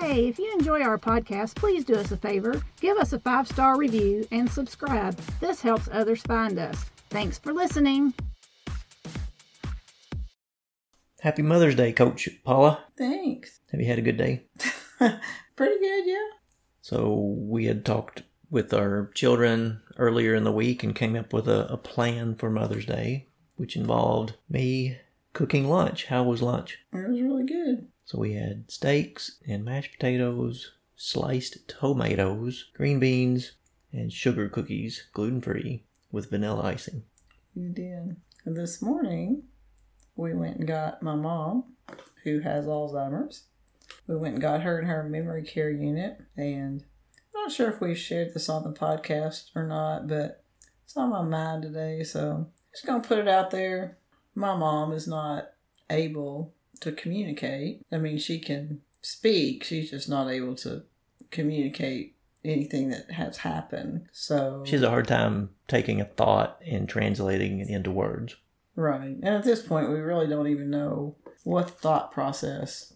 Hey, if you enjoy our podcast, please do us a favor. Give us a five star review and subscribe. This helps others find us. Thanks for listening. Happy Mother's Day, Coach Paula. Thanks. Have you had a good day? Pretty good, yeah. So, we had talked with our children earlier in the week and came up with a, a plan for Mother's Day, which involved me cooking lunch. How was lunch? It was really good. So, we had steaks and mashed potatoes, sliced tomatoes, green beans, and sugar cookies, gluten free, with vanilla icing. You did. This morning, we went and got my mom, who has Alzheimer's. We went and got her in her memory care unit, and I'm not sure if we shared this on the podcast or not, but it's on my mind today, so just gonna put it out there. My mom is not able to communicate. I mean, she can speak, she's just not able to communicate anything that has happened. So She has a hard time taking a thought and translating it into words. Right. And at this point, we really don't even know what the thought process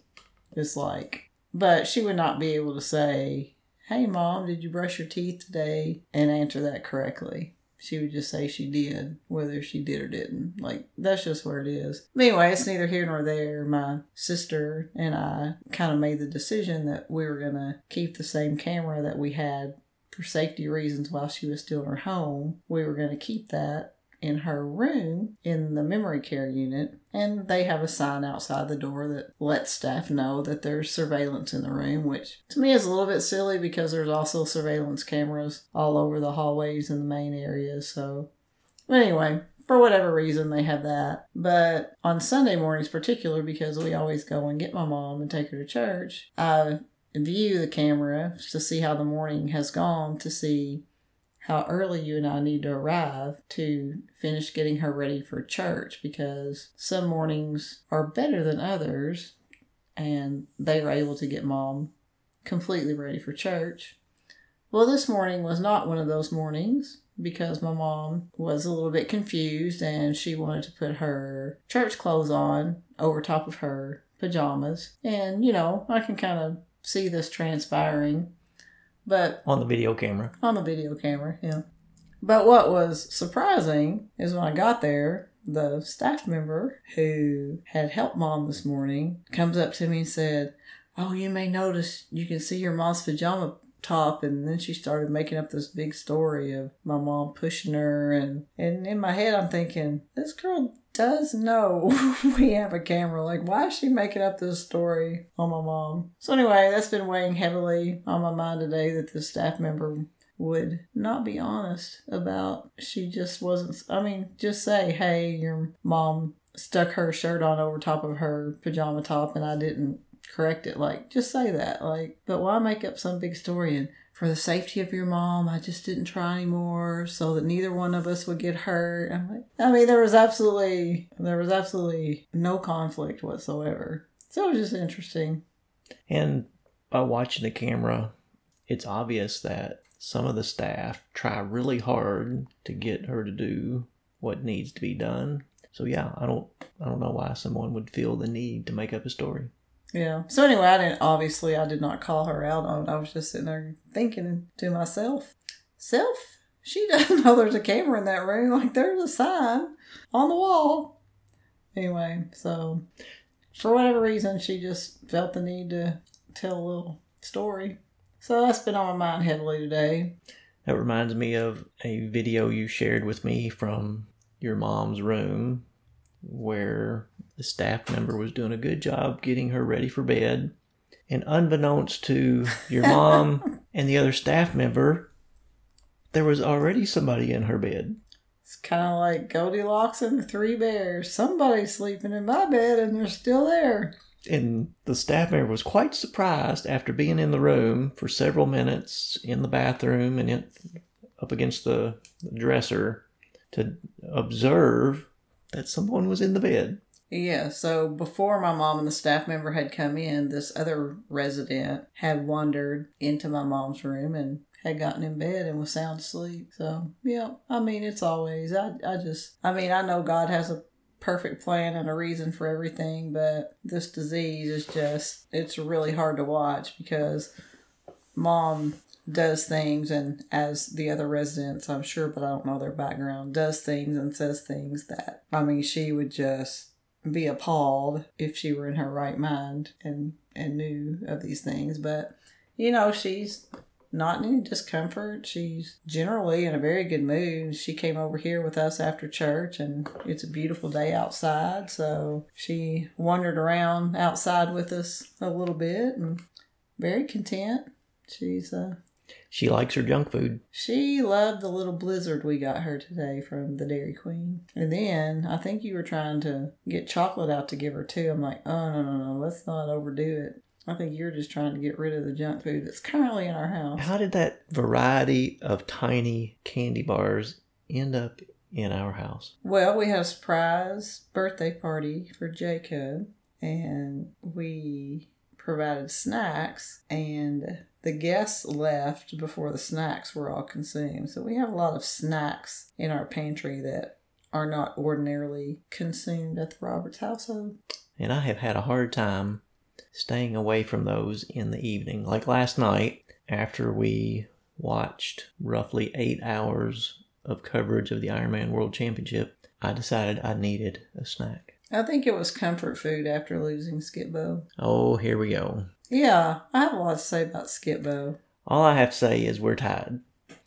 is like. But she would not be able to say, Hey, mom, did you brush your teeth today? and answer that correctly. She would just say she did, whether she did or didn't. Like, that's just where it is. Anyway, it's neither here nor there. My sister and I kind of made the decision that we were going to keep the same camera that we had for safety reasons while she was still in her home. We were going to keep that in her room in the memory care unit and they have a sign outside the door that lets staff know that there's surveillance in the room which to me is a little bit silly because there's also surveillance cameras all over the hallways in the main area. so but anyway for whatever reason they have that but on sunday mornings particular because we always go and get my mom and take her to church i view the camera to see how the morning has gone to see how early you and I need to arrive to finish getting her ready for church because some mornings are better than others and they are able to get mom completely ready for church. Well, this morning was not one of those mornings because my mom was a little bit confused and she wanted to put her church clothes on over top of her pajamas. And, you know, I can kind of see this transpiring. But On the video camera. on the video camera, yeah. But what was surprising is when I got there, the staff member who had helped mom this morning comes up to me and said, Oh, you may notice you can see your mom's pajama top and then she started making up this big story of my mom pushing her and and in my head I'm thinking, this girl does know we have a camera. Like, why is she making up this story on my mom? So, anyway, that's been weighing heavily on my mind today that the staff member would not be honest about she just wasn't. I mean, just say, hey, your mom stuck her shirt on over top of her pajama top and I didn't correct it. Like, just say that. Like, but why make up some big story and for the safety of your mom, I just didn't try anymore so that neither one of us would get hurt. I'm like, I mean, there was absolutely, there was absolutely no conflict whatsoever. So it was just interesting. And by watching the camera, it's obvious that some of the staff try really hard to get her to do what needs to be done. So yeah, I don't I don't know why someone would feel the need to make up a story. Yeah. So anyway, I didn't, obviously, I did not call her out on it. I was just sitting there thinking to myself, self, she doesn't know there's a camera in that room. Like, there's a sign on the wall. Anyway, so for whatever reason, she just felt the need to tell a little story. So that's been on my mind heavily today. That reminds me of a video you shared with me from your mom's room where the staff member was doing a good job getting her ready for bed. And unbeknownst to your mom and the other staff member, there was already somebody in her bed. It's kind of like Goldilocks and the Three Bears. Somebody's sleeping in my bed and they're still there. And the staff member was quite surprised after being in the room for several minutes in the bathroom and in, up against the dresser to observe that someone was in the bed. Yeah, so before my mom and the staff member had come in, this other resident had wandered into my mom's room and had gotten in bed and was sound asleep. So, yeah, I mean, it's always, I, I just, I mean, I know God has a perfect plan and a reason for everything, but this disease is just, it's really hard to watch because mom does things and as the other residents i'm sure but i don't know their background does things and says things that i mean she would just be appalled if she were in her right mind and and knew of these things. But you know she's not in any discomfort. She's generally in a very good mood. She came over here with us after church and it's a beautiful day outside. So she wandered around outside with us a little bit and very content. She's uh She likes her junk food. she loved the little blizzard we got her today from the Dairy Queen. And then I think you were trying to get chocolate out to give her too. I'm like, oh, no, no, no, let's not overdo it. I think you're just trying to get rid of the junk food that's currently in our house. How did that variety of tiny candy bars end up in our house? Well, we had a surprise birthday party for Jacob, and we provided snacks, and the guests left before the snacks were all consumed. So we have a lot of snacks in our pantry that are not ordinarily consumed at the Roberts household. And I have had a hard time staying away from those in the evening. Like last night, after we watched roughly eight hours of coverage of the Ironman World Championship, I decided I needed a snack. I think it was comfort food after losing Skip-Bo. Oh, here we go. Yeah, I have a lot to say about Skip-Bo. All I have to say is we're tied.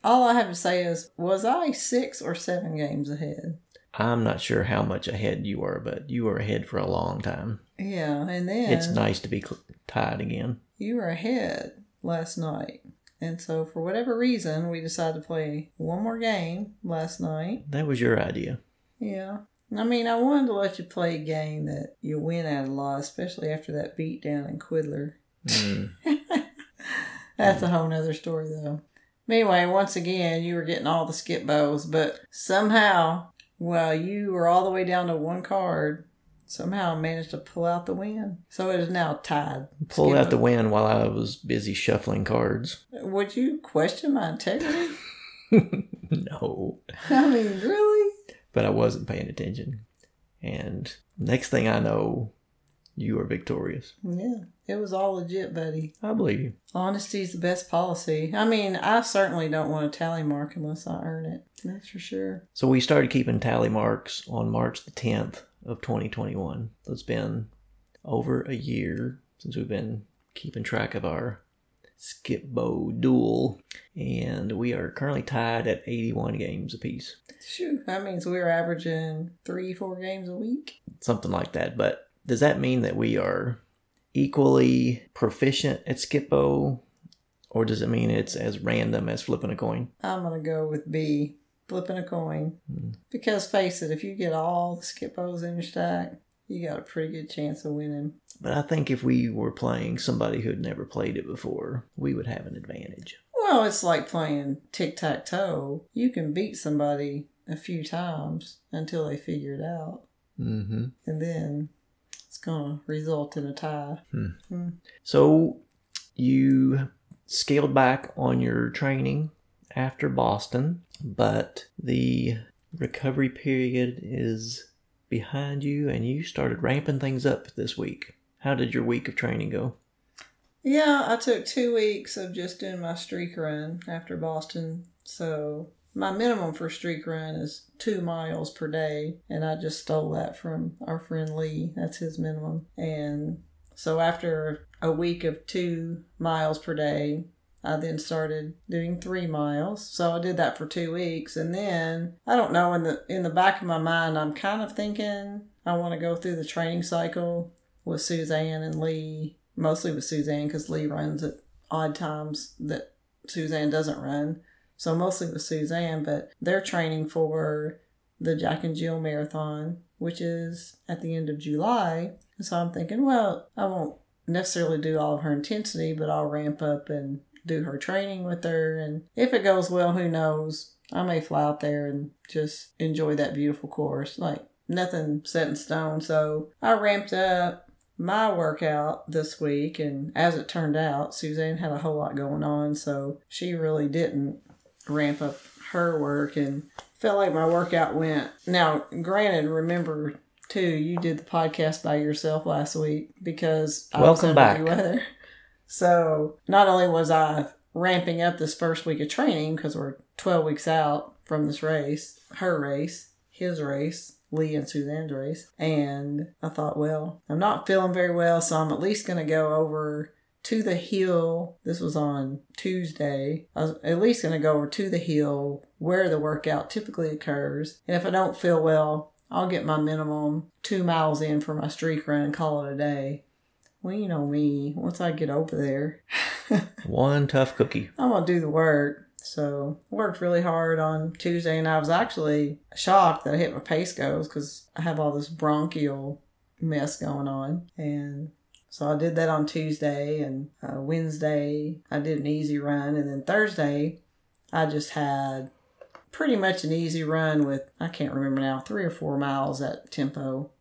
All I have to say is, was I six or seven games ahead? I'm not sure how much ahead you were, but you were ahead for a long time. Yeah, and then It's nice to be cl- tied again. you were ahead last night. And so, for whatever reason, we decided to play one more game last night. That was your idea. Yeah. I mean, I wanted to let you play a game that you win at a lot, especially after that beat down in Quiddler. Mm. That's a whole nother story, though. Anyway, once again, you were getting all the Skip-Bos, but somehow, while you were all the way down to one card, somehow managed to pull out the win. So it is now tied. Pulled out the win while I was busy shuffling cards. Would you question my integrity? no. I mean, really? But I wasn't paying attention. And next thing I know, you are victorious. Yeah, it was all legit, buddy. I believe you. Honesty is the best policy. I mean, I certainly don't want a tally mark unless I earn it. That's for sure. So we started keeping tally marks on March the 10th of 2021. So it's been over a year since we've been keeping track of our Skip-Bo duel. And we are currently tied at 81 games apiece. Shoot, that means we're averaging three, four games a week. Something like that. But does that mean that we are equally proficient at Skip-Bo? Or does it mean it's as random as flipping a coin? I'm gonna go with B, flipping a coin. Hmm. Because face it, if you get all the skip Skip-Bos in your stack, you got a pretty good chance of winning. But I think if we were playing somebody who'd never played it before, we would have an advantage. Well, it's like playing tic tac toe. You can beat somebody a few times until they figure it out, Mm-hmm. and then it's gonna result in a tie. So you scaled back on your training after Boston, but the recovery period is behind you and you started ramping things up this week. How did your week of training go? Yeah, I took two weeks of just doing my streak run after Boston. So my minimum for streak run is two miles per day, and I just stole that from our friend Lee. That's his minimum. And so after a week of two miles per day, I then started doing three miles. So I did that for two weeks, and then I don't know in the in the back of my mind, I'm kind of thinking I want to go through the training cycle with Suzanne and Lee, mostly with Suzanne because Lee runs at odd times that Suzanne doesn't run. So mostly with Suzanne, but they're training for the Jack and Jill Marathon, which is at the end of July. So I'm thinking, well, I won't necessarily do all of her intensity, but I'll ramp up and do her training with her. And if it goes well, who knows? I may fly out there and just enjoy that beautiful course. Like nothing set in stone. So I ramped up my workout this week, and as it turned out, Suzanne had a whole lot going on, so she really didn't ramp up her work and felt like my workout went. Now, granted, remember too, you did the podcast by yourself last week because I was Welcome under back. the weather. So not only was I ramping up this first week of training because we're 12 weeks out from this race, her race, his race, Lee and Suzanne's race, and I thought, well, I'm not feeling very well, so I'm at least going to go over to the hill. This was on Tuesday. I was at least going to go over to the hill where the workout typically occurs. And if I don't feel well, I'll get my minimum two miles in for my streak run and call it a day. Well, you know me. Once I get over there, One tough cookie. I'm gonna do the work. So worked really hard on Tuesday, and I was actually shocked that I hit my pace goals because I have all this bronchial mess going on, and so I did that on Tuesday and uh, Wednesday. I did an easy run, and then Thursday I just had pretty much an easy run with I can't remember now three or four miles at tempo.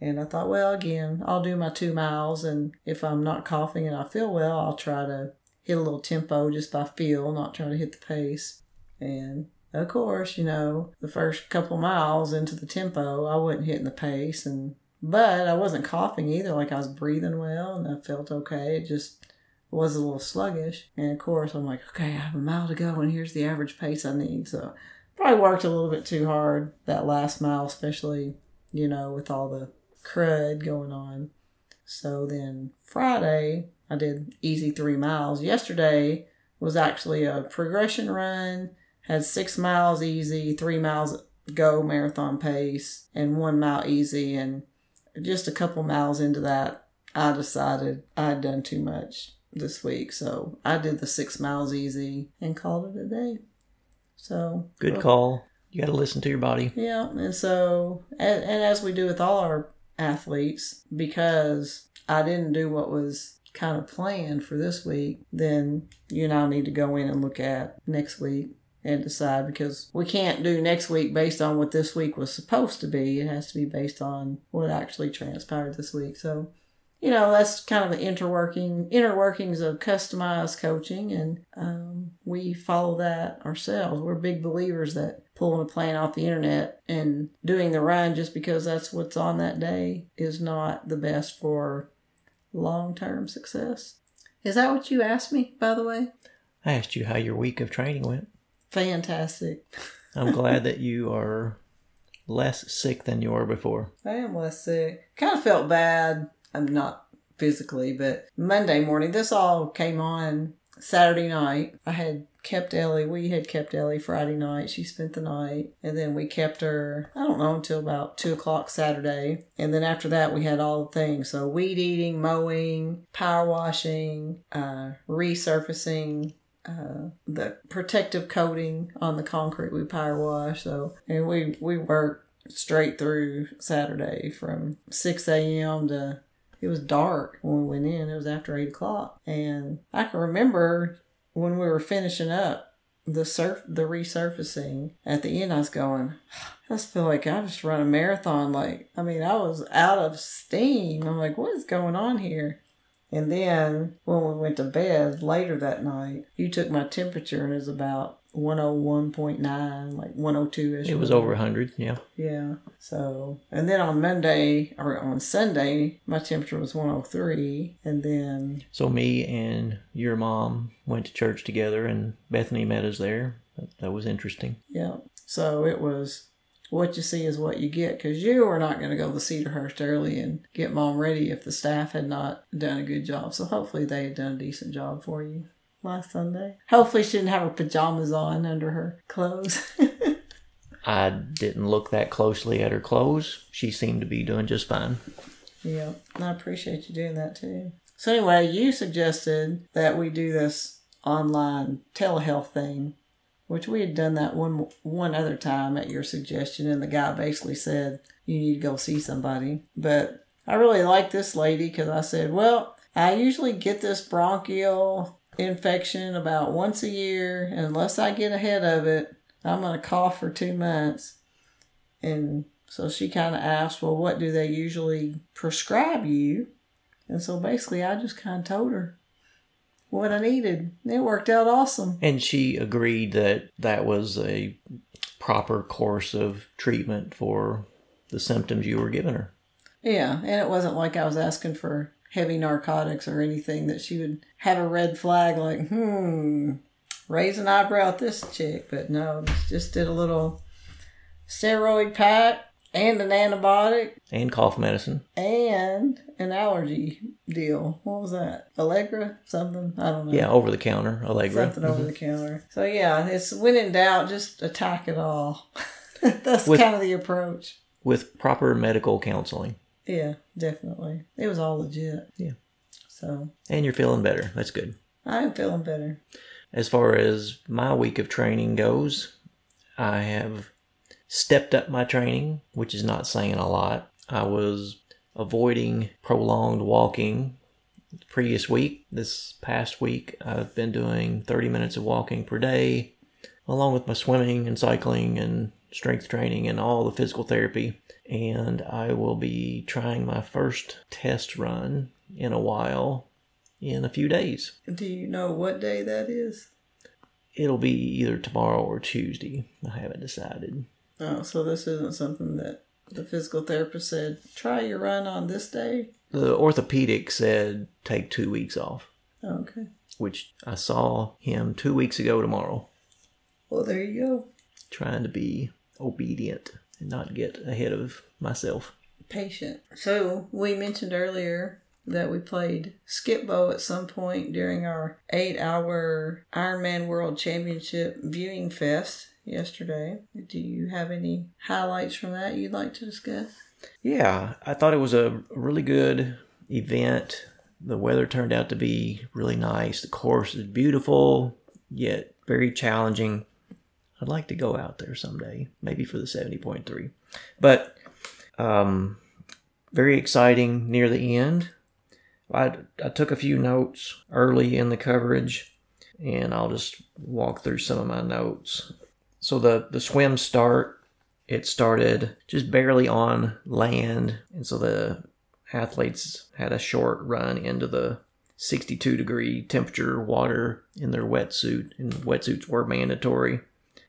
And I thought, well, again, I'll do my two miles, and if I'm not coughing and I feel well, I'll try to hit a little tempo just by feel, not try to hit the pace. And of course, you know, the first couple miles into the tempo, I wasn't hitting the pace, and but I wasn't coughing either. Like I was breathing well, and I felt okay. It just was a little sluggish. And of course, I'm like, okay, I have a mile to go, and here's the average pace I need. So probably worked a little bit too hard that last mile, especially you know with all the crud going on. So then Friday, I did easy three miles. Yesterday was actually a progression run, had six miles easy, three miles go marathon pace, and one mile easy. And just a couple miles into that, I decided I'd done too much this week. So I did the six miles easy and called it a day. So Good well, call. You got to listen to your body. yeah, and so and, and as we do with all our athletes, because I didn't do what was kind of planned for this week, then you and I need to go in and look at next week and decide because we can't do next week based on what this week was supposed to be. It has to be based on what actually transpired this week. So you know that's kind of the interworking inner workings of customized coaching and um, we follow that ourselves we're big believers that pulling a plan off the internet and doing the run just because that's what's on that day is not the best for long-term success is that what you asked me by the way I asked you how your week of training went. fantastic I'm glad that you are less sick than you were before. I am less sick. Kind of felt bad. I'm not physically, but Monday morning, this all came on Saturday night. I had kept Ellie. We had kept Ellie Friday night. She spent the night. And then we kept her, I don't know, until about 2 o'clock Saturday. And then after that, we had all the things. So weed eating, mowing, power washing, uh, resurfacing, uh, the protective coating on the concrete we power wash. So, and we, we worked straight through Saturday from 6 a.m. to it was dark when we went in. It was after 8 o'clock. And I can remember when we were finishing up the surf, the resurfacing at the end, I was going, I just feel like I just run a marathon. Like, I mean, I was out of steam. I'm like, what is going on here? And then when we went to bed later that night, you took my temperature and it was about 101.9, like 102 ish. It was over 100, yeah. Yeah. So, and then on Monday or on Sunday, my temperature was 103. And then, So me and your mom went to church together, and Bethany met us there. That, that was interesting. yeah. So it was what you see is what you get because you were not going to go to Cedarhurst early and get mom ready if the staff had not done a good job. So hopefully they had done a decent job for you last Sunday. Hopefully she didn't have her pajamas on under her clothes. I didn't look that closely at her clothes. She seemed to be doing just fine. Yeah, I appreciate you doing that too. So anyway, you suggested that we do this online telehealth thing which we had done that one one other time at your suggestion, and the guy basically said you need to go see somebody. But I really like this lady because I said, well, I usually get this bronchial infection about once a year, unless I get ahead of it, I'm gonna cough for two months. And so she kind of asked, well, what do they usually prescribe you? And so basically, I just kind of told her what I needed. It worked out awesome. And she agreed that that was a proper course of treatment for the symptoms you were giving her. Yeah, and it wasn't like I was asking for heavy narcotics or anything that she would have a red flag like, hmm, raise an eyebrow at this chick. But no, just did a little steroid pack and an antibiotic And cough medicine. and an allergy deal. What was that? Allegra? Something? I don't know. Yeah, over the counter, Allegra. Something over the counter. So yeah, it's when in doubt, just attack it all. That's With- kind of the approach. With proper medical counseling. Yeah, definitely. It was all legit. Yeah. So And you're feeling better. That's good. I'm feeling better. As far as my week of training goes, I have stepped up my training, which is not saying a lot. I was avoiding prolonged walking the previous week. This past week, I've been doing 30 minutes of walking per day, along with my swimming and cycling and strength training and all the physical therapy. And I will be trying my first test run in a while in a few days. Do you know what day that is? It'll be either tomorrow or Tuesday. I haven't decided. Oh, so this isn't something that the physical therapist said, try your run on this day? The orthopedic said take two weeks off, okay. which I saw him two weeks ago tomorrow, Well, there you go. Trying to be obedient and not get ahead of myself. Patient. So we mentioned earlier that we played Skip-Bo at some point during our eight hour Ironman World Championship viewing fest yesterday. Do you have any highlights from that you'd like to discuss? Yeah, I thought it was a really good event. The weather turned out to be really nice. The course is beautiful, yet very challenging. I'd like to go out there someday, maybe for the 70.3. But um, very exciting near the end. I, I took a few notes early in the coverage, and I'll just walk through some of my notes. So the, the swim start it started just barely on land, and so the athletes had a short run into the 62 degree temperature water in their wetsuit, and wetsuits were mandatory.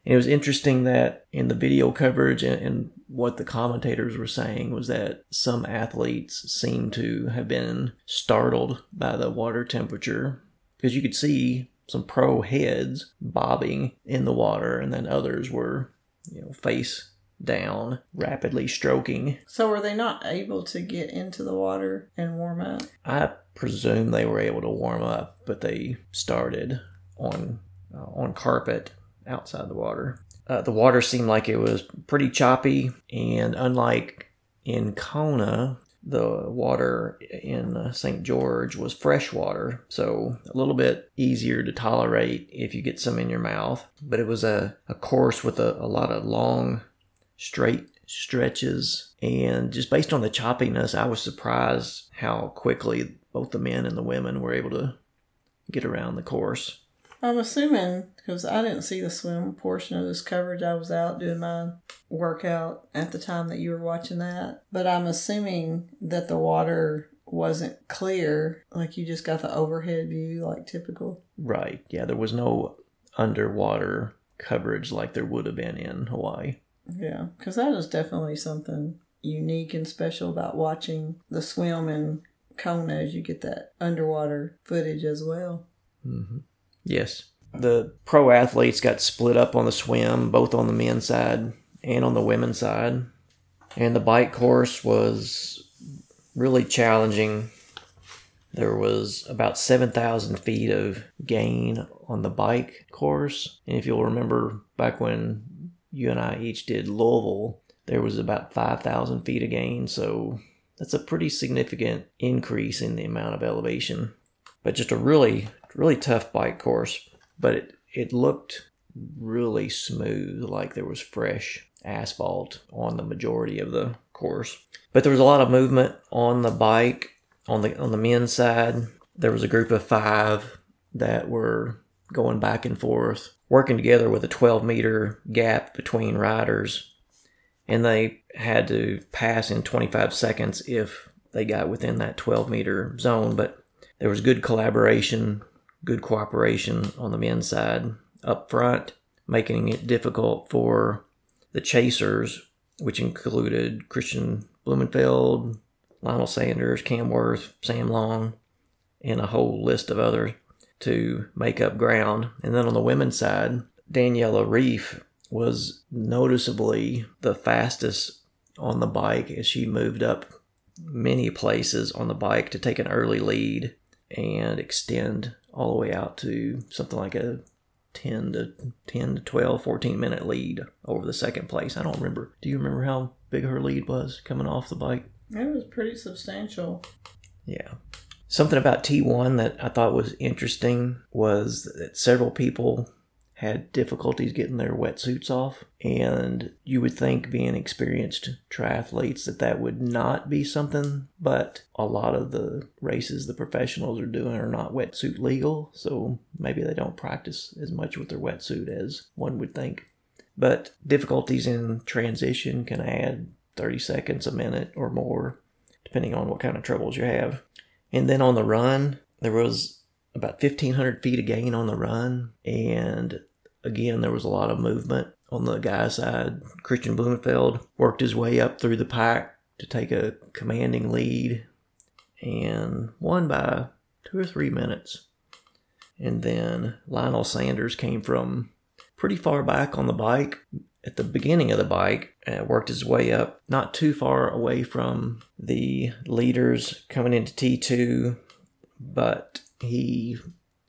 And it was interesting that in the video coverage and, and what the commentators were saying was that some athletes seemed to have been startled by the water temperature because you could see some pro heads bobbing in the water, and then others were, you know, face down, rapidly stroking. So were they not able to get into the water and warm up? I presume they were able to warm up, but they started on uh, on carpet outside the water. Uh, the water seemed like it was pretty choppy, and unlike in Kona, the water in uh, St. George was fresh water, so a little bit easier to tolerate if you get some in your mouth. But it was a, a course with a, a lot of long straight stretches. And just based on the choppiness, I was surprised how quickly both the men and the women were able to get around the course. I'm assuming because I didn't see the swim portion of this coverage. I was out doing my workout at the time that you were watching that. But I'm assuming that the water wasn't clear, like you just got the overhead view, like typical. Right. Yeah, there was no underwater coverage like there would have been in Hawaii. Yeah, because that is definitely something unique and special about watching the swim in Kona as you get that underwater footage as well. hmm Yes. The pro athletes got split up on the swim, both on the men's side and on the women's side. And the bike course was really challenging. There was about 7,000 feet of gain on the bike course. And if you'll remember back when you and I each did Louisville, there was about 5,000 feet of gain. So that's a pretty significant increase in the amount of elevation. But just a really, really tough bike course. But it, it looked really smooth, like there was fresh asphalt on the majority of the course. But there was a lot of movement on the bike on the on the men's side. There was a group of five that were going back and forth, working together with a 12 meter gap between riders, and they had to pass in 25 seconds if they got within that 12 meter zone. But there was good collaboration, good cooperation on the men's side up front, making it difficult for the chasers, which included Kristian Blummenfelt, Lionel Sanders, Cam Wurf, Sam Long, and a whole list of others to make up ground. And then on the women's side, Daniela Ryf was noticeably the fastest on the bike as she moved up many places on the bike to take an early lead and extend all the way out to something like a 10 to 10 to 12 14 minute lead over the second place. I don't remember. Do you remember how big her lead was coming off the bike? It was pretty substantial. yeah. Something about t1 that i thought was interesting was that several people had difficulties getting their wetsuits off and you would think being experienced triathletes that that would not be something but a lot of the races the professionals are doing are not wetsuit legal so maybe they don't practice as much with their wetsuit as one would think. But difficulties in transition can add 30 seconds a minute or more depending on what kind of troubles you have. And then on the run there was about 1500 feet of gain on the run. And again there was a lot of movement on the guy side. Kristian blummenfelt worked his way up through the pack to take a commanding lead and won by two or three minutes. And then lionel sanders came from pretty far back on the bike at the beginning of the bike and worked his way up not too far away from the leaders coming into t2 but he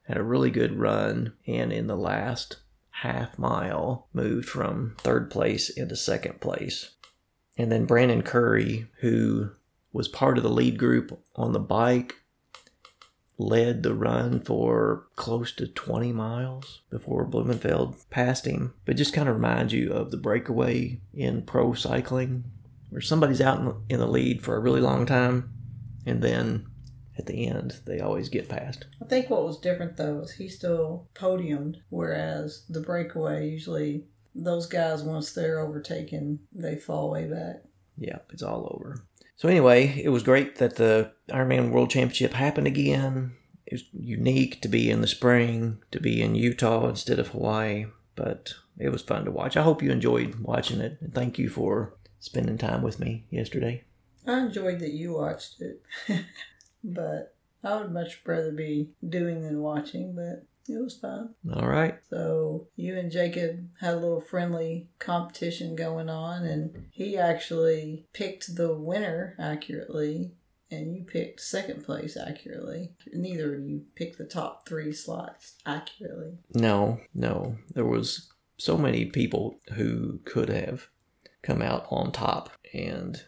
had a really good run and in the last half mile moved from third place into second place. And then Braden Currie, who was part of the lead group on the bike, led the run for close to 20 miles before Blummenfelt passed him. But just kind of reminds you of the breakaway in pro cycling, where somebody's out in the, lead for a really long time and then at the end, they always get past. I think what was different though is he still podiumed, whereas the breakaway usually those guys once they're overtaken, they fall way back. Yeah, it's all over. So anyway, it was great that the Ironman World Championship happened again. It was unique to be in the spring, to be in Utah instead of Hawaii, but it was fun to watch. I hope you enjoyed watching it, and thank you for spending time with me yesterday. I enjoyed that you watched it, but I would much rather be doing than watching. But it was fun. All right. So you and Jacob had a little friendly competition going on, and he actually picked the winner accurately, and you picked second place accurately. Neither of you picked the top three slots accurately. No, no. There was so many people who could have come out on top, and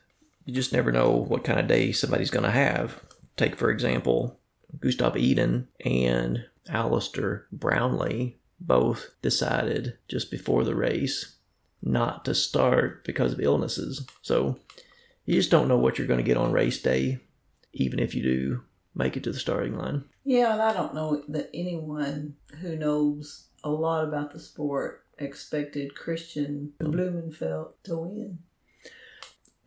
you just never know what kind of day somebody's going to have. Take, for example, Gustav Iden and Alistair Brownlee both decided just before the race not to start because of illnesses. So you just don't know what you're going to get on race day, even if you do make it to the starting line. Yeah, and I don't know that anyone who knows a lot about the sport expected Kristian Blummenfelt to win.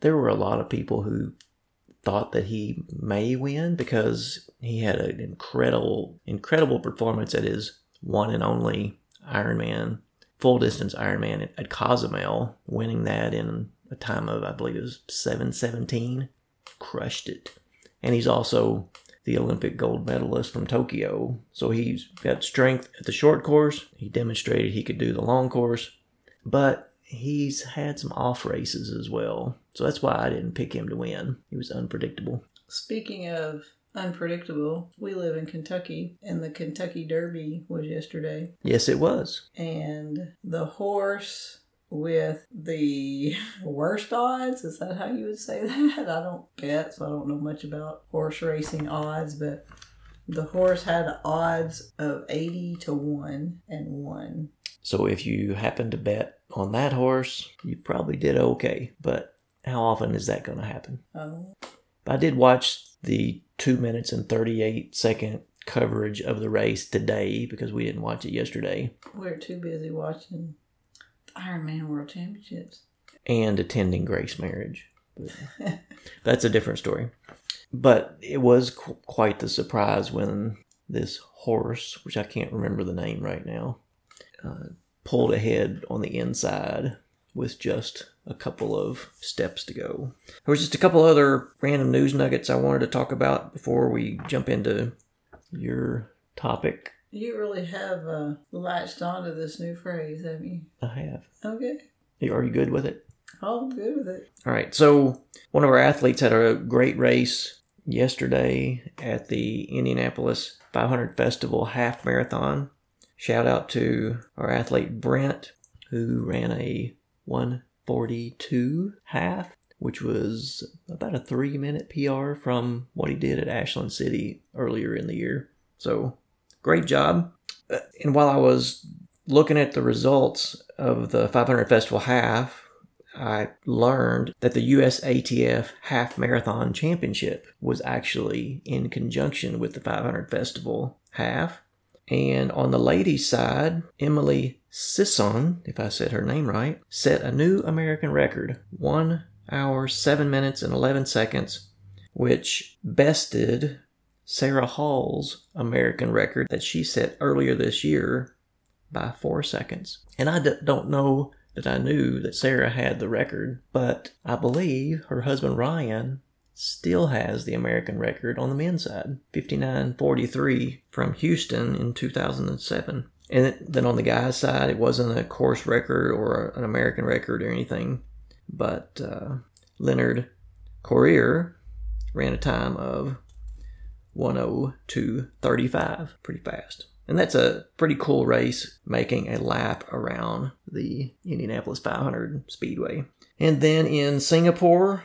There were a lot of people who thought that he may win because he had an incredible, incredible performance at his one and only Ironman, full distance Ironman at Cozumel, winning that in a time of, I believe it was 717. Crushed it. And he's also the Olympic gold medalist from Tokyo. So he's got strength at the short course. He demonstrated he could do the long course. But he's had some off races as well. So that's why I didn't pick him to win. He was unpredictable. Speaking of unpredictable, we live in Kentucky, and the Kentucky Derby was yesterday. Yes, it was. And the horse with the worst odds, is that how you would say that? I don't bet, so I don't know much about horse racing odds, but the horse had odds of 80 to 1 and won. So if you happen to bet on that horse, you probably did okay. But how often is that going to happen? Oh, I did watch the two minutes and 38 second coverage of the race today because we didn't watch it yesterday we're too busy watching the Ironman World Championships. and attending Grace Marriage. That's a different story. But it was qu- quite the surprise when this horse, which I can't remember the name right now, uh, pulled ahead on the inside with just a couple of steps to go. There was just a couple other random news nuggets I wanted to talk about before we jump into your topic. You really have uh, latched onto this new phrase, haven't you? I have. Okay. Are you good with it? Oh, I'm good with it. All right. So one of our athletes had a great race yesterday at the Indianapolis 500 Festival half marathon. Shout out to our athlete Brent, who ran a 142 half, which was about a three minute PR from what he did at Ashland City earlier in the year. So great job. Uh, And while I was looking at the results of the 500 Festival half, I learned that the USATF Half Marathon Championship was actually in conjunction with the 500 Festival Half. And on the ladies' side, Emily Sisson, if I said her name right, set a new American record 1 hour, 7 minutes, and 11 seconds, which bested Sarah Hall's American record that she set earlier this year by 4 seconds. And I d- don't know that I knew that Sarah had the record, but I believe her husband Ryan still has the American record on the men's side 59.43 from Houston in 2007. And then on the guys' side, it wasn't a course record or an American record or anything, but uh, Leonard Korir ran a time of 102.35, pretty fast. And that's a pretty cool race, making a lap around the Indianapolis 500 Speedway. And then in Singapore,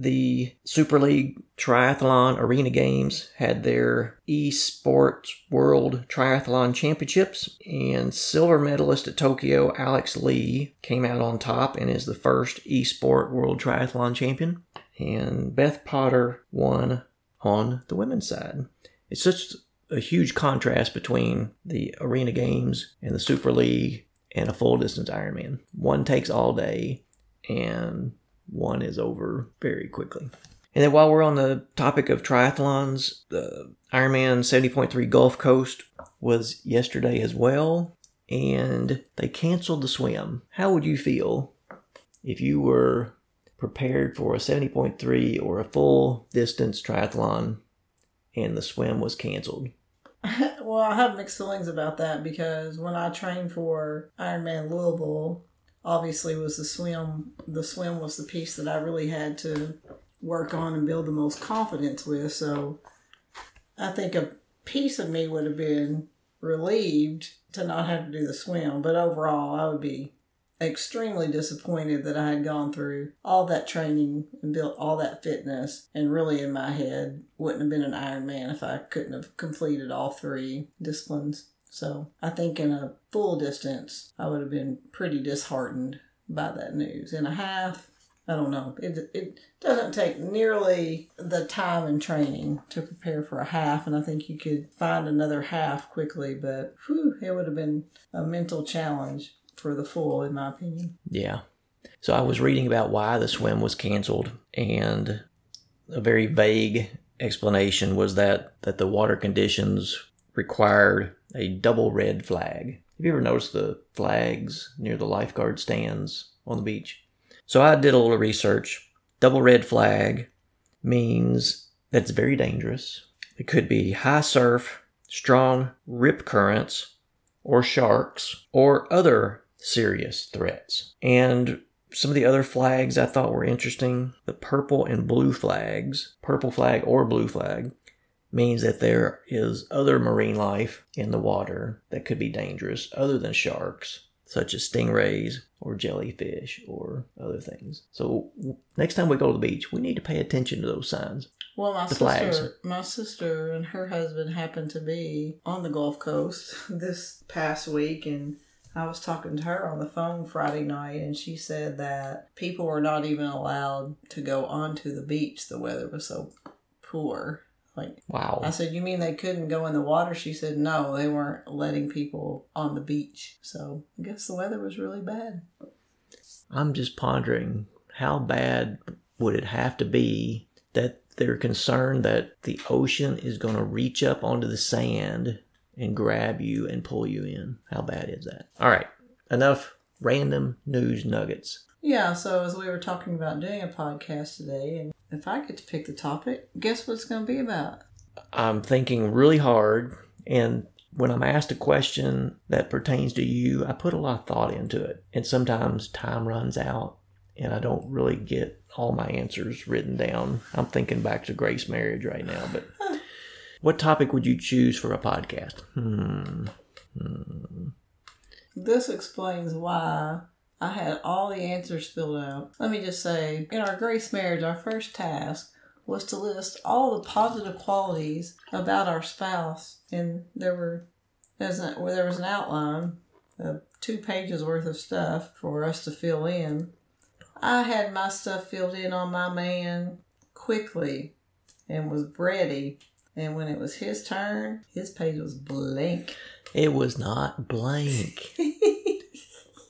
the Super League Triathlon Arena Games had their eSports World Triathlon Championships, and silver medalist at Tokyo, Alex Yee, came out on top and is the first eSport World Triathlon Champion. And Beth Potter won on the women's side. It's such a huge contrast between the Arena Games and the Super League and a full distance Ironman. One takes all day, and one is over very quickly. And then while we're on the topic of triathlons, the Ironman 70.3 Gulf Coast was yesterday as well, and they canceled the swim. How would you feel if you were prepared for a 70.3 or a full distance triathlon and the swim was canceled? well, I have mixed feelings about that because when I trained for Ironman Louisville, obviously was the swim. The swim was the piece that I really had to work on and build the most confidence with. So I think a piece of me would have been relieved to not have to do the swim, but overall, I would be extremely disappointed that I had gone through all that training and built all that fitness and really in my head wouldn't have been an Ironman if I couldn't have completed all three disciplines. So I think in a full distance I would have been pretty disheartened by that news. In a half, I don't know. It it doesn't take nearly the time and training to prepare for a half, and I think you could find another half quickly. But whew, it would have been a mental challenge for the full, in my opinion. Yeah. So I was reading about why the swim was canceled, and a very vague explanation was that that the water conditions required a double red flag. Have you ever noticed the flags near the lifeguard stands on the beach? So I did a little research. Double red flag means that it's very dangerous. It could be high surf, strong rip currents, or sharks, or other serious threats. And some of the other flags I thought were interesting the purple and blue flags, purple flag or blue flag, means that there is other marine life in the water that could be dangerous other than sharks, such as stingrays or jellyfish or other things. So next time we go to the beach, we need to pay attention to those signs. Well, my The sister, flags. my sister and her husband happened to be on the Gulf Coast this past week, and I was talking to her on the phone Friday night, and she said that people were not even allowed to go onto the beach. The weather was so poor. Like, Wow. I said, You mean they couldn't go in the water? She said, No, they weren't letting people on the beach. So I guess the weather was really bad. I'm just pondering how bad would it have to be that they're concerned that the ocean is going to reach up onto the sand and grab you and pull you in? How bad is that? All right, enough random news nuggets. Yeah, so as we were talking about doing a podcast today, and if I get to pick the topic, guess what it's going to be about? I'm thinking really hard, and when I'm asked a question that pertains to you, I put a lot of thought into it. And sometimes time runs out, and I don't really get all my answers written down. I'm thinking back to Grace Marriage right now, but what topic would you choose for a podcast? Hmm. This explains why I had all the answers filled out. Let me just say, in our grace marriage, our first task was to list all the positive qualities about our spouse, and there were there's a, well, there was an outline of two pages worth of stuff for us to fill in. I had my stuff filled in on my man quickly and was ready. And when it was his turn, his page was blank. It was not blank.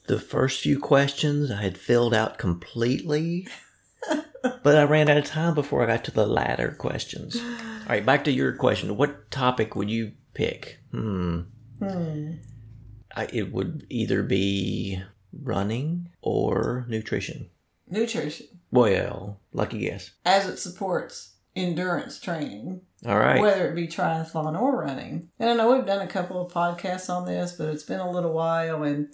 The first few questions I had filled out completely, but I ran out of time before I got to the latter questions. All right, back to your question. What topic would you pick? Hmm. Hmm. I, it would either be running or nutrition. Nutrition, Well, lucky guess. as it supports endurance training, All right. whether it be triathlon or running. And I know we've done a couple of podcasts on this, but it's been a little while. And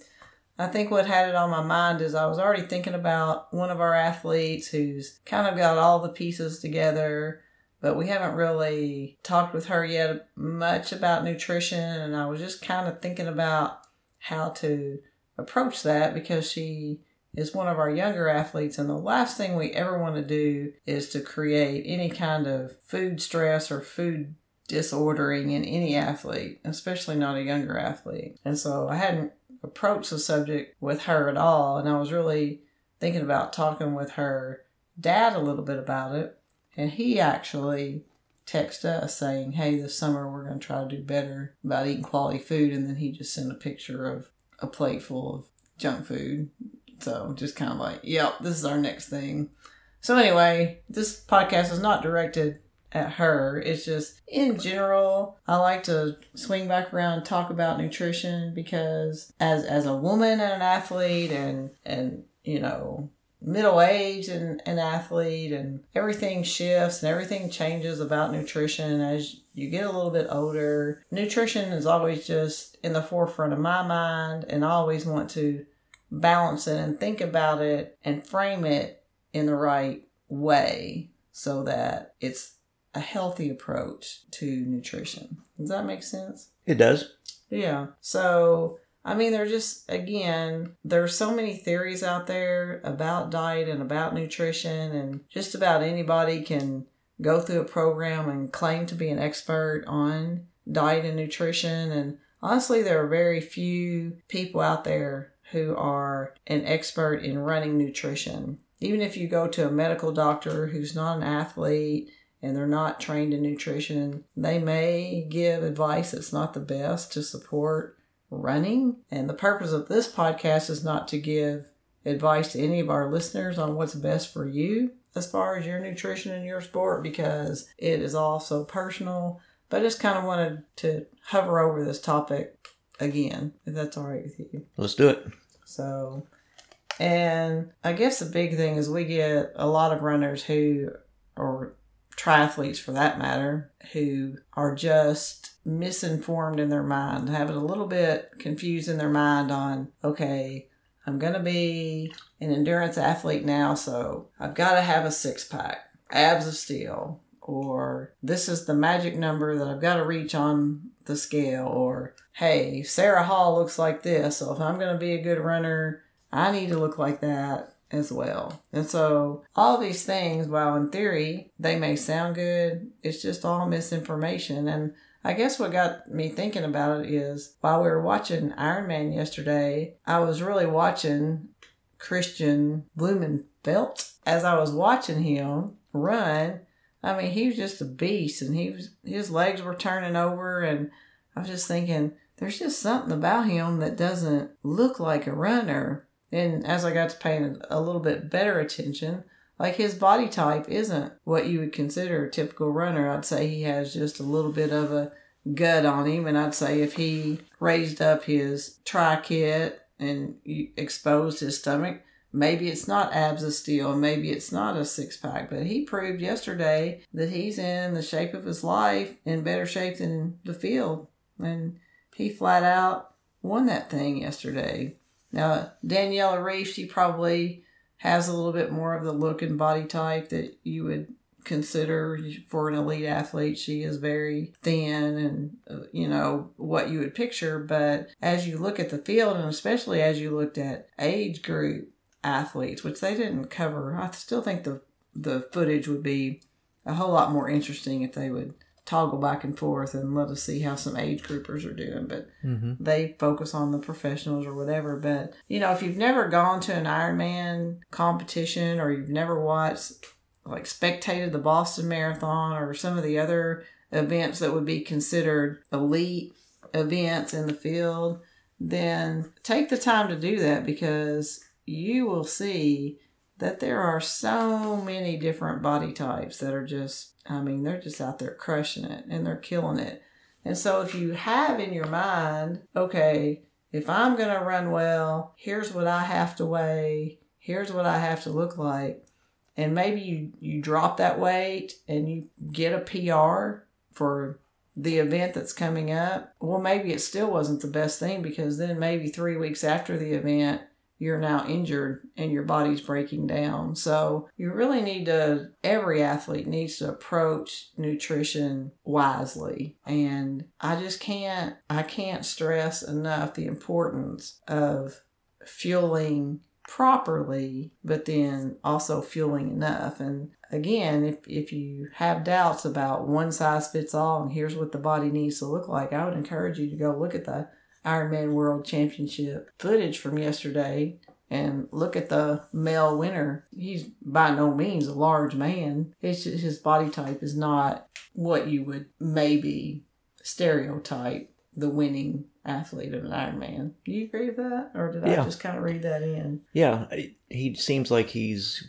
I think what had it on my mind is I was already thinking about one of our athletes who's kind of got all the pieces together, but we haven't really talked with her yet much about nutrition. And I was just kind of thinking about how to approach that because she is one of our younger athletes and the last thing we ever want to do is to create any kind of food stress or food disordering in any athlete, especially not a younger athlete. And so I hadn't approached the subject with her at all and I was really thinking about talking with her dad a little bit about it and he actually texted us saying, "Hey, this summer we're going to try to do better about eating quality food." And then he just sent a picture of a plate full of junk food. So just kind of like, "Yep, this is our next thing." So anyway, this podcast is not directed at her. It's just in general, I like to swing back around talk about nutrition because as as a woman and an athlete and and you know middle age and an athlete and everything shifts and everything changes about nutrition as you get a little bit older. Nutrition is always just in the forefront of my mind and I always want to balance it and think about it and frame it in the right way so that it's a healthy approach to nutrition. Does that make sense? It does. Yeah. So, I mean, there just, again, there's so many theories out there about diet and about nutrition, and just about anybody can go through a program and claim to be an expert on diet and nutrition. And honestly, there are very few people out there who are an expert in running nutrition. Even if you go to a medical doctor who's not an athlete, and they're not trained in nutrition, they may give advice that's not the best to support running. And the purpose of this podcast is not to give advice to any of our listeners on what's best for you as far as your nutrition and your sport because it is all so personal. But I just kind of wanted to hover over this topic again, if that's all right with you. Let's do it. So, and I guess the big thing is we get a lot of runners who, or triathletes for that matter, who are just misinformed in their mind, having a little bit confused in their mind on, okay, I'm going to be an endurance athlete now, so I've got to have a six pack, abs of steel, or this is the magic number that I've got to reach on the scale, or hey, Sarah Hall looks like this, so if I'm going to be a good runner, I need to look like that as well. And so all these things, while in theory they may sound good, it's just all misinformation. And I guess what got me thinking about it is while we were watching Ironman yesterday, I was really watching Kristian Blummenfelt. As I was watching him run, I mean, he was just a beast, and he was his legs were turning over, and I was just thinking, there's just something about him that doesn't look like a runner. And as I got to paying a little bit better attention, like his body type isn't what you would consider a typical runner. I'd say he has just a little bit of a gut on him, and I'd say if he raised up his tri kit and exposed his stomach, maybe it's not abs of steel, maybe it's not a six pack, but he proved yesterday that he's in the shape of his life, in better shape than the field, and he flat out won that thing yesterday. Now Daniela Ryf, she probably has a little bit more of the look and body type that you would consider for an elite athlete. She is very thin and, uh, you know, what you would picture. But as you look at the field, and especially as you looked at age group athletes, which they didn't cover, I still think the, the footage would be a whole lot more interesting if they would toggle back and forth and let us see how some age groupers are doing. But mm-hmm. they focus on the professionals or whatever. But you know, if you've never gone to an Ironman competition or you've never watched like spectated the Boston Marathon or some of the other events that would be considered elite events in the field, then take the time to do that because you will see that there are so many different body types that are just, I mean, they're just out there crushing it and they're killing it. And so if you have in your mind, okay, if I'm going to run well, here's what I have to weigh, here's what I have to look like. And maybe you, you drop that weight and you get a PR for the event that's coming up. Well, maybe it still wasn't the best thing because then maybe three weeks after the event, you're now injured and your body's breaking down. So you really need to, every athlete needs to approach nutrition wisely. And I just can't, I can't stress enough the importance of fueling properly, but then also fueling enough. And again, if, if you have doubts about one size fits all and here's what the body needs to look like, I would encourage you to go look at the Ironman World Championship footage from yesterday and look at the male winner. He's by no means a large man. It's just, his body type is not what you would maybe stereotype the winning athlete of an Ironman. Do you agree with that, or did yeah. I just kind of read that in? Yeah, he seems like he's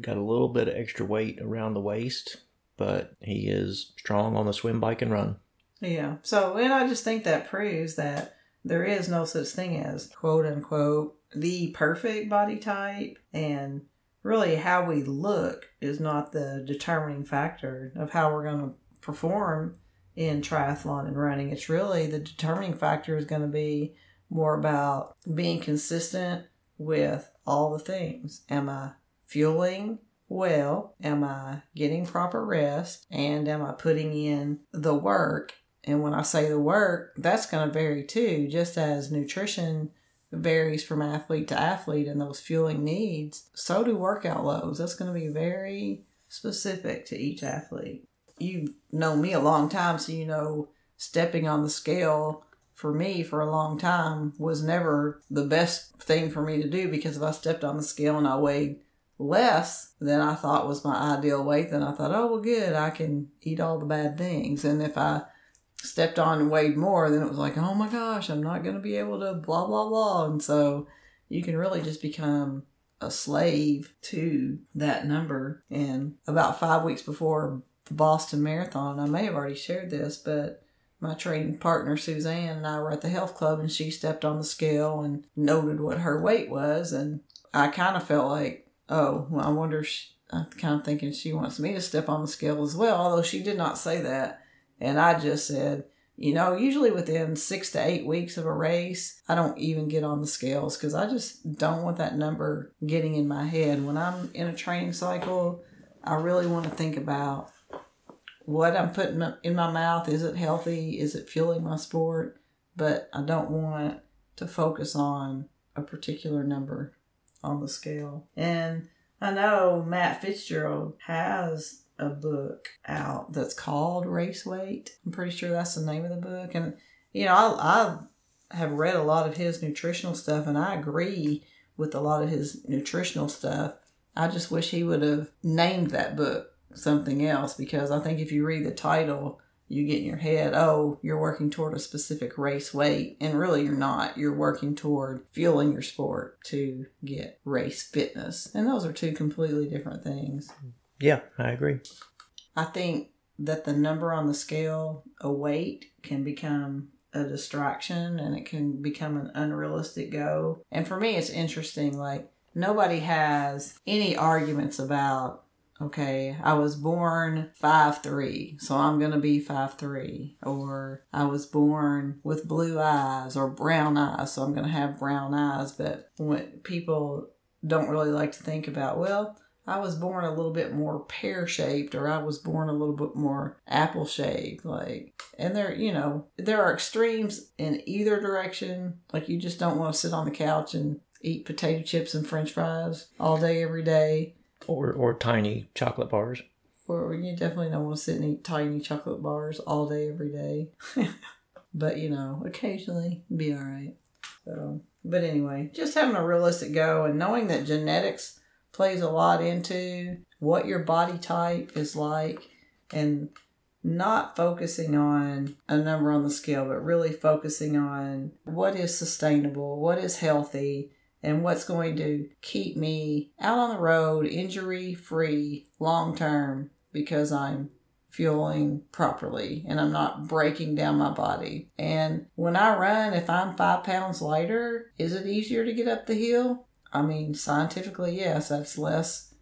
got a little bit of extra weight around the waist, but he is strong on the swim, bike, and run. Yeah. So, and I just think that proves that there is no such thing as quote unquote the perfect body type and really how we look is not the determining factor of how we're going to perform in triathlon and running. It's really the determining factor is going to be more about being consistent with all the things. Am I fueling well? Am I getting proper rest? And am I putting in the work and when I say the work, that's going to vary too, just as nutrition varies from athlete to athlete and those fueling needs, so do workout loads. That's going to be very specific to each athlete. You know me a long time, so you know stepping on the scale for me for a long time was never the best thing for me to do because if I stepped on the scale and I weighed less than I thought was my ideal weight, then I thought, oh, well, good, I can eat all the bad things. And if I stepped on and weighed more, then it was like, oh my gosh, I'm not going to be able to blah, blah, blah. And so you can really just become a slave to that number. And about five weeks before the Boston Marathon, I may have already shared this, but my training partner Suzanne and I were at the health club and she stepped on the scale and noted what her weight was. And I kind of felt like, oh, well, I wonder, I'm kind of thinking she wants me to step on the scale as well, although she did not say that. And I just said, you know, usually within six to eight weeks of a race, I don't even get on the scales because I just don't want that number getting in my head. When I'm in a training cycle, I really want to think about what I'm putting in my mouth. Is it healthy? Is it fueling my sport? But I don't want to focus on a particular number on the scale. And I know Matt Fitzgerald has a book out that's called Race Weight. I'm pretty sure that's the name of the book. And, you know, I, I have read a lot of his nutritional stuff and I agree with a lot of his nutritional stuff. I just wish he would have named that book something else because I think if you read the title, you get in your head, oh, you're working toward a specific race weight. And really, you're not. You're working toward fueling your sport to get race fitness. And those are two completely different things. Yeah, I agree. I think that the number on the scale, a weight, can become a distraction and it can become an unrealistic go. And for me, it's interesting. Like, nobody has any arguments about okay, I was born five three, so I'm gonna be five three. Or I was born with blue eyes or brown eyes, so I'm gonna have brown eyes. But when people don't really like to think about, well, I was born a little bit more pear shaped, or I was born a little bit more apple shaped. Like, and there, you know, there are extremes in either direction. Like, you just don't want to sit on the couch and eat potato chips and french fries all day, every day or or tiny chocolate bars. Or you definitely don't want to sit and eat tiny chocolate bars all day, every day. but you know, occasionally be all right. So, but anyway, just having a realistic go and knowing that genetics plays a lot into what your body type is like, and not focusing on a number on the scale, but really focusing on what is sustainable, what is healthy, and what's going to keep me out on the road injury free long term because I'm fueling properly and I'm not breaking down my body. And when I run, if I'm five pounds lighter, is it easier to get up the hill? I mean, scientifically, yes, that's less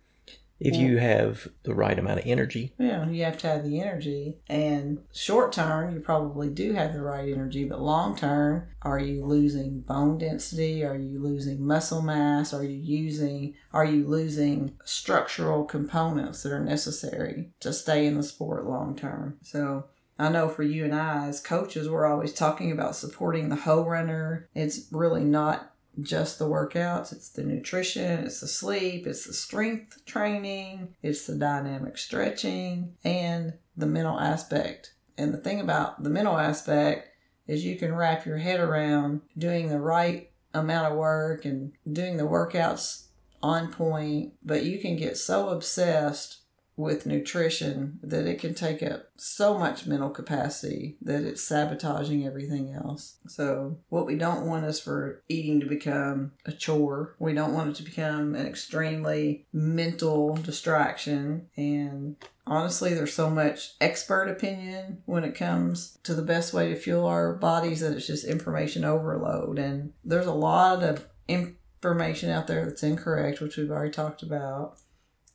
if you have the right amount of energy. Yeah, you have to have the energy. And short term, you probably do have the right energy, but long term, are you losing bone density? Are you losing muscle mass? Are you using are you losing structural components that are necessary to stay in the sport long term? So I know for you and I as coaches, we're always talking about supporting the whole runner. It's really not just the workouts, it's the nutrition, it's the sleep, it's the strength training, it's the dynamic stretching, and the mental aspect. And the thing about the mental aspect is you can wrap your head around doing the right amount of work and doing the workouts on point, but you can get so obsessed with nutrition that it can take up so much mental capacity that it's sabotaging everything else. So, what we don't want is for eating to become a chore. We don't want it to become an extremely mental distraction. And honestly, there's so much expert opinion when it comes to the best way to fuel our bodies that it's just information overload. And there's a lot of information out there that's incorrect, which we've already talked about.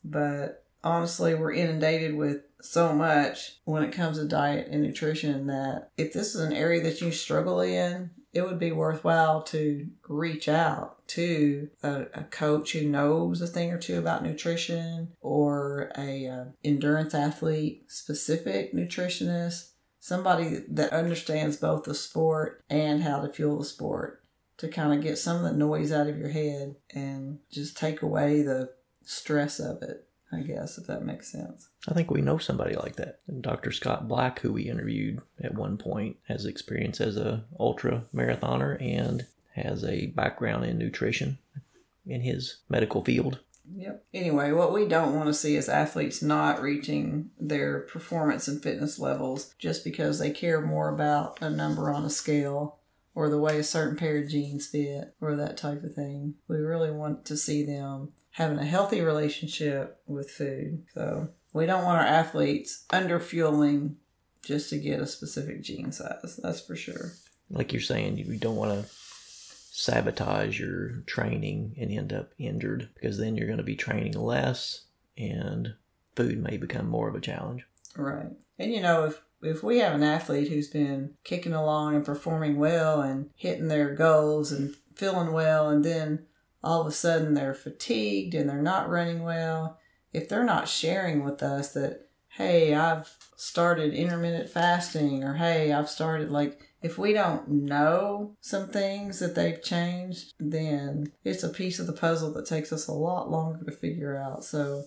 But honestly, we're inundated with so much when it comes to diet and nutrition that if this is an area that you struggle in, it would be worthwhile to reach out to a, a, coach who knows a thing or two about nutrition or a uh, endurance athlete specific nutritionist somebody that understands both the sport and how to fuel the sport to kind of get some of the noise out of your head and just take away the stress of it I guess, if that makes sense. I think we know somebody like that. Dr. Scott Black, who we interviewed at one point, has experience as a ultra marathoner and has a background in nutrition in his medical field. Yep. Anyway, what we don't want to see is athletes not reaching their performance and fitness levels just because they care more about a number on a scale or the way a certain pair of jeans fit or that type of thing. We really want to see them having a healthy relationship with food. So we don't want our athletes under fueling just to get a specific gene size. That's for sure. Like you're saying, you don't want to sabotage your training and end up injured because then you're going to be training less and food may become more of a challenge. Right. And you know, if if we have an athlete who's been kicking along and performing well and hitting their goals and feeling well and then all of a sudden they're fatigued and they're not running well, if they're not sharing with us that, hey, I've started intermittent fasting or hey, I've started like, if we don't know some things that they've changed, then it's a piece of the puzzle that takes us a lot longer to figure out. So,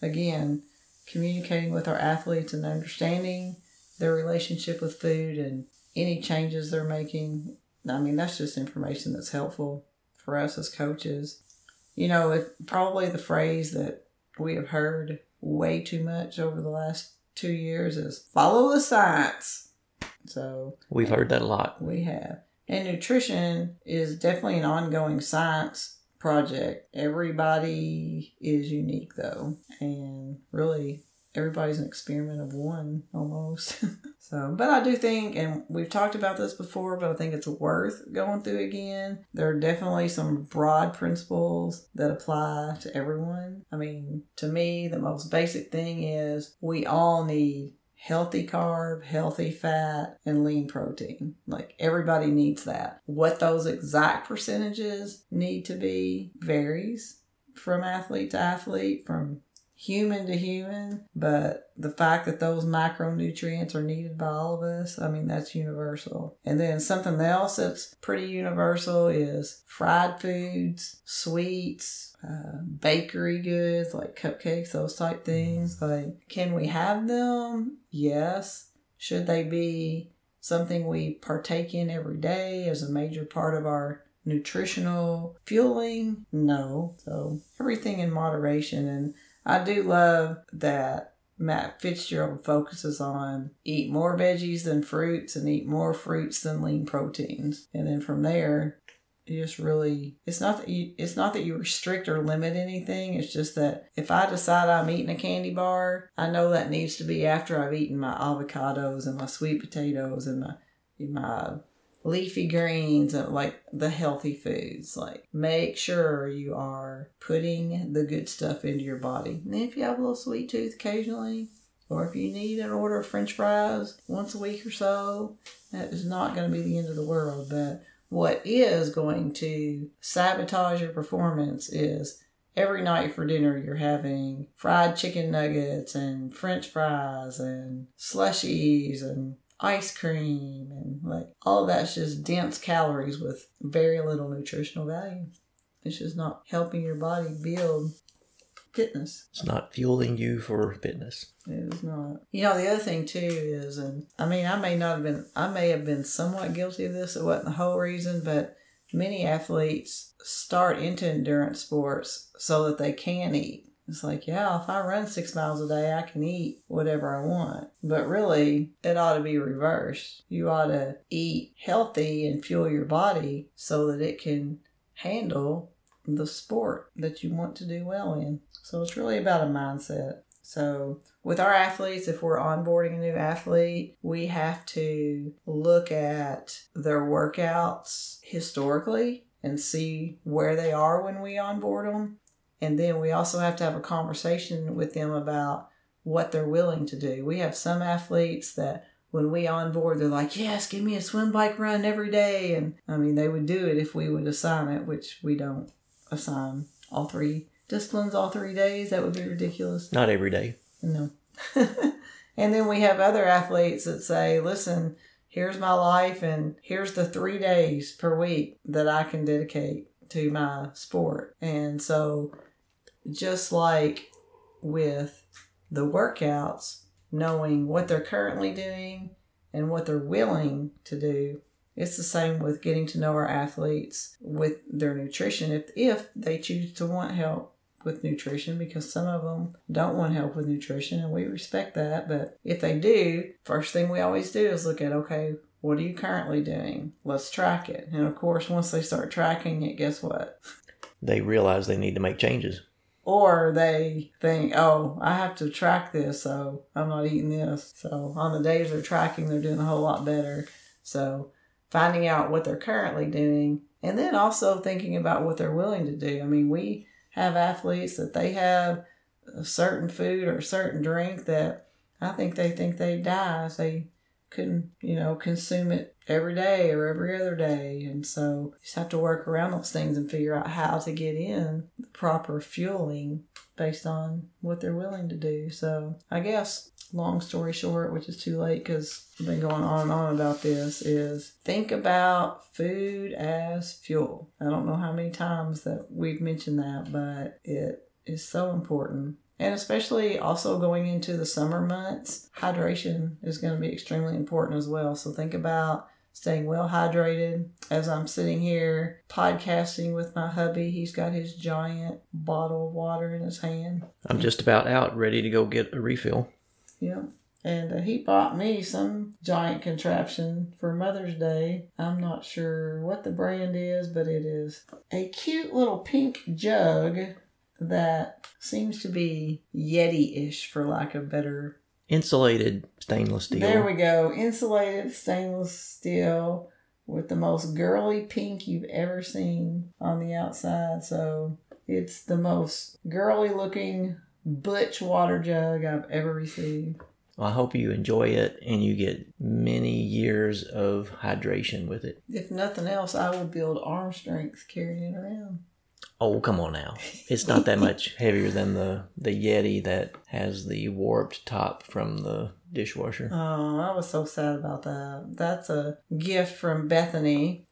again, communicating with our athletes and understanding their relationship with food and any changes they're making. I mean, that's just information that's helpful for us as coaches. You know, it, probably the phrase that we have heard way too much over the last two years is follow the science. So We've heard that a lot. we have. And nutrition is definitely an ongoing science project. Everybody is unique though. And really everybody's an experiment of one almost. so, but I do think, and we've talked about this before, but I think it's worth going through again. There are definitely some broad principles that apply to everyone. I mean, to me, the most basic thing is we all need healthy carb, healthy fat, and lean protein. Like everybody needs that. What those exact percentages need to be varies from athlete to athlete, from human to human, but the fact that those macronutrients are needed by all of us, I mean, that's universal. And then something else that's pretty universal is fried foods, sweets, uh, bakery goods like cupcakes, those type things. Like, can we have them? Yes. Should they be something we partake in every day as a major part of our nutritional fueling? No. So, everything in moderation. And I do love that Matt Fitzgerald focuses on eat more veggies than fruits and eat more fruits than lean proteins. And then from there, you just really it's not that you it's not that you restrict or limit anything it's just that if i decide i'm eating a candy bar i know that needs to be after i've eaten my avocados and my sweet potatoes and my my leafy greens and like the healthy foods. Like make sure you are putting the good stuff into your body. And if you have a little sweet tooth occasionally or if you need an order of french fries once a week or so that is not going to be the end of the world. But what is going to sabotage your performance is every night for dinner you're having fried chicken nuggets and french fries and slushies and ice cream and like all that's just dense calories with very little nutritional value. It's just not helping your body build fitness. It's not fueling you for fitness. It is not. You know, the other thing too is, and I mean, I may not have been, I may have been somewhat guilty of this. It wasn't the whole reason, but many athletes start into endurance sports so that they can eat. It's like, yeah, if I run six miles a day, I can eat whatever I want. But really, it ought to be reversed. You ought to eat healthy and fuel your body so that it can handle the sport that you want to do well in. So it's really about a mindset. So, with our athletes, if we're onboarding a new athlete, we have to look at their workouts historically and see where they are when we onboard them. And then we also have to have a conversation with them about what they're willing to do. We have some athletes that when we onboard, they're like, yes, give me a swim bike run every day. And I mean, they would do it if we would assign it, which we don't assign all three disciplines all three days. That would be ridiculous. Not every day. No. and then we have other athletes that say, listen, here's my life, and here's the three days per week that I can dedicate to my sport. And so, just like with the workouts, knowing what they're currently doing and what they're willing to do. It's the same with getting to know our athletes with their nutrition if if they choose to want help with nutrition because some of them don't want help with nutrition and we respect that but if they do first thing we always do is look at okay what are you currently doing let's track it and of course once they start tracking it guess what They realize they need to make changes. Or they think, oh, I have to track this, so I'm not eating this. So on the days they're tracking, they're doing a whole lot better. So finding out what they're currently doing, and then also thinking about what they're willing to do. I mean, we have athletes that they have a certain food or a certain drink that I think they think they die if they couldn't, you know, consume it every day or every other day. And so you just have to work around those things and figure out how to get in the proper fueling based on what they're willing to do. So I guess long story short, which is too late because I've been going on and on about this, is think about food as fuel. I don't know how many times that we've mentioned that, but it is so important. And especially also going into the summer months, hydration is going to be extremely important as well. So think about staying well hydrated. As I'm sitting here podcasting with my hubby, he's got his giant bottle of water in his hand. I'm just about out, ready to go get a refill. Yeah. And uh, he bought me some giant contraption for Mother's Day. I'm not sure what the brand is, but it is a cute little pink jug that seems to be Yeti ish, for lack of better. Insulated stainless steel. There we go. Insulated stainless steel with the most girly pink you've ever seen on the outside. So it's the most girly looking butch water jug I've ever received. I hope you enjoy it and you get many years of hydration with it. If nothing else, I will build arm strength carrying it around. Oh, come on now. It's not that much heavier than the, the Yeti that has the warped top from the dishwasher. Oh, I was so sad about that. That's a gift from Bethany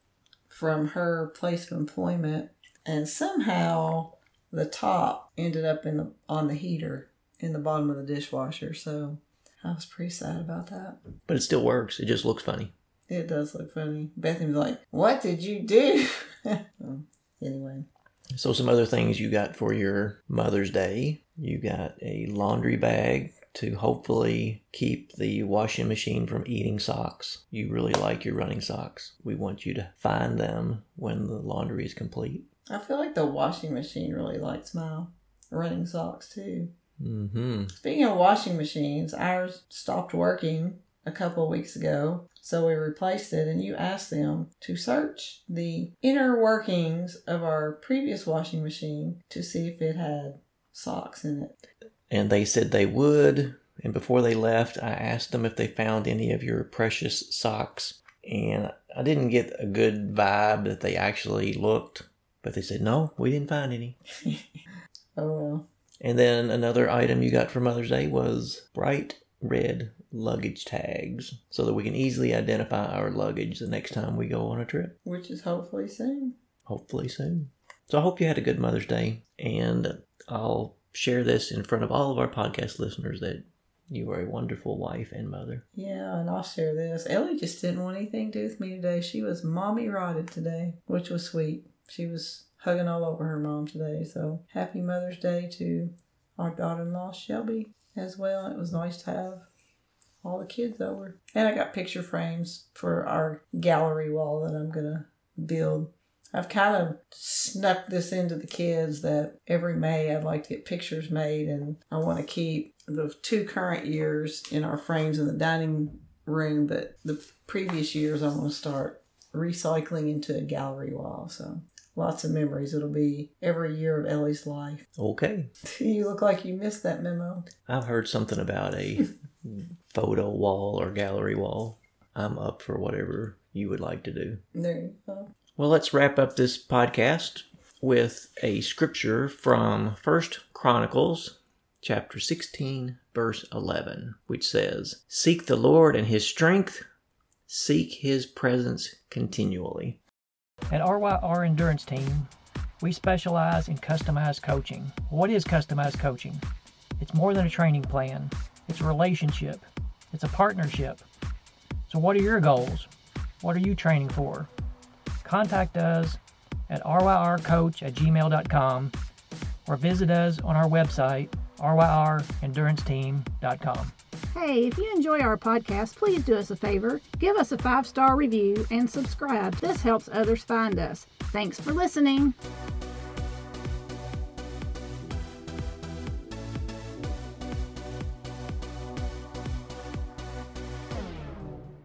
from her place of employment. And somehow the top ended up in the on the heater in the bottom of the dishwasher. So I was pretty sad about that. But it still works. It just looks funny. It does look funny. Bethany was like, What did you do? anyway. So, some other things you got for your Mother's Day. You got a laundry bag to hopefully keep the washing machine from eating socks. You really like your running socks. We want you to find them when the laundry is complete. I feel like the washing machine really likes my running socks too. Mm-hmm. Speaking of washing machines, ours stopped working a couple of weeks ago, so we replaced it. And you asked them to search the inner workings of our previous washing machine to see if it had socks in it. And they said they would. And before they left, I asked them if they found any of your precious socks. And I didn't get a good vibe that they actually looked. But they said, no, we didn't find any. Oh well. And then another item you got for Mother's Day was bright red luggage tags so that we can easily identify our luggage the next time we go on a trip, Which is hopefully soon. hopefully soon. So I hope you had a good Mother's Day, and I'll share this in front of all of our podcast listeners that you are a wonderful wife and mother. Yeah, and I'll share this. Ellie just didn't want anything to do with me today. She was mommy rotted today, which was sweet. She was hugging all over her mom today. So happy Mother's Day to our daughter in law, Shelby, as well. It was nice to have all the kids over. And I got picture frames for our gallery wall that I'm going to build. I've kind of snuck this into the kids that every May I'd like to get pictures made, and I want to keep the two current years in our frames in the dining room, but the previous years I want to start recycling into a gallery wall. So lots of memories. It'll be every year of Ellie's life. Okay. You look like you missed that memo. I've heard something about a photo wall or gallery wall. I'm up for whatever you would like to do. There you go. Well, let's wrap up this podcast with a scripture from First Chronicles chapter 16 verse 11, which says, "Seek the Lord and his strength, seek his presence continually." At RYR Endurance Team, we specialize in customized coaching. What is customized coaching? It's more than a training plan, it's a relationship, it's a partnership. So, what are your goals? What are you training for? Contact us at ryrcoach at gmail.com or visit us on our website, ryrenduranceteam.com. Hey, if you enjoy our podcast, please do us a favor. Give us a five star review and subscribe. This helps others find us. Thanks for listening.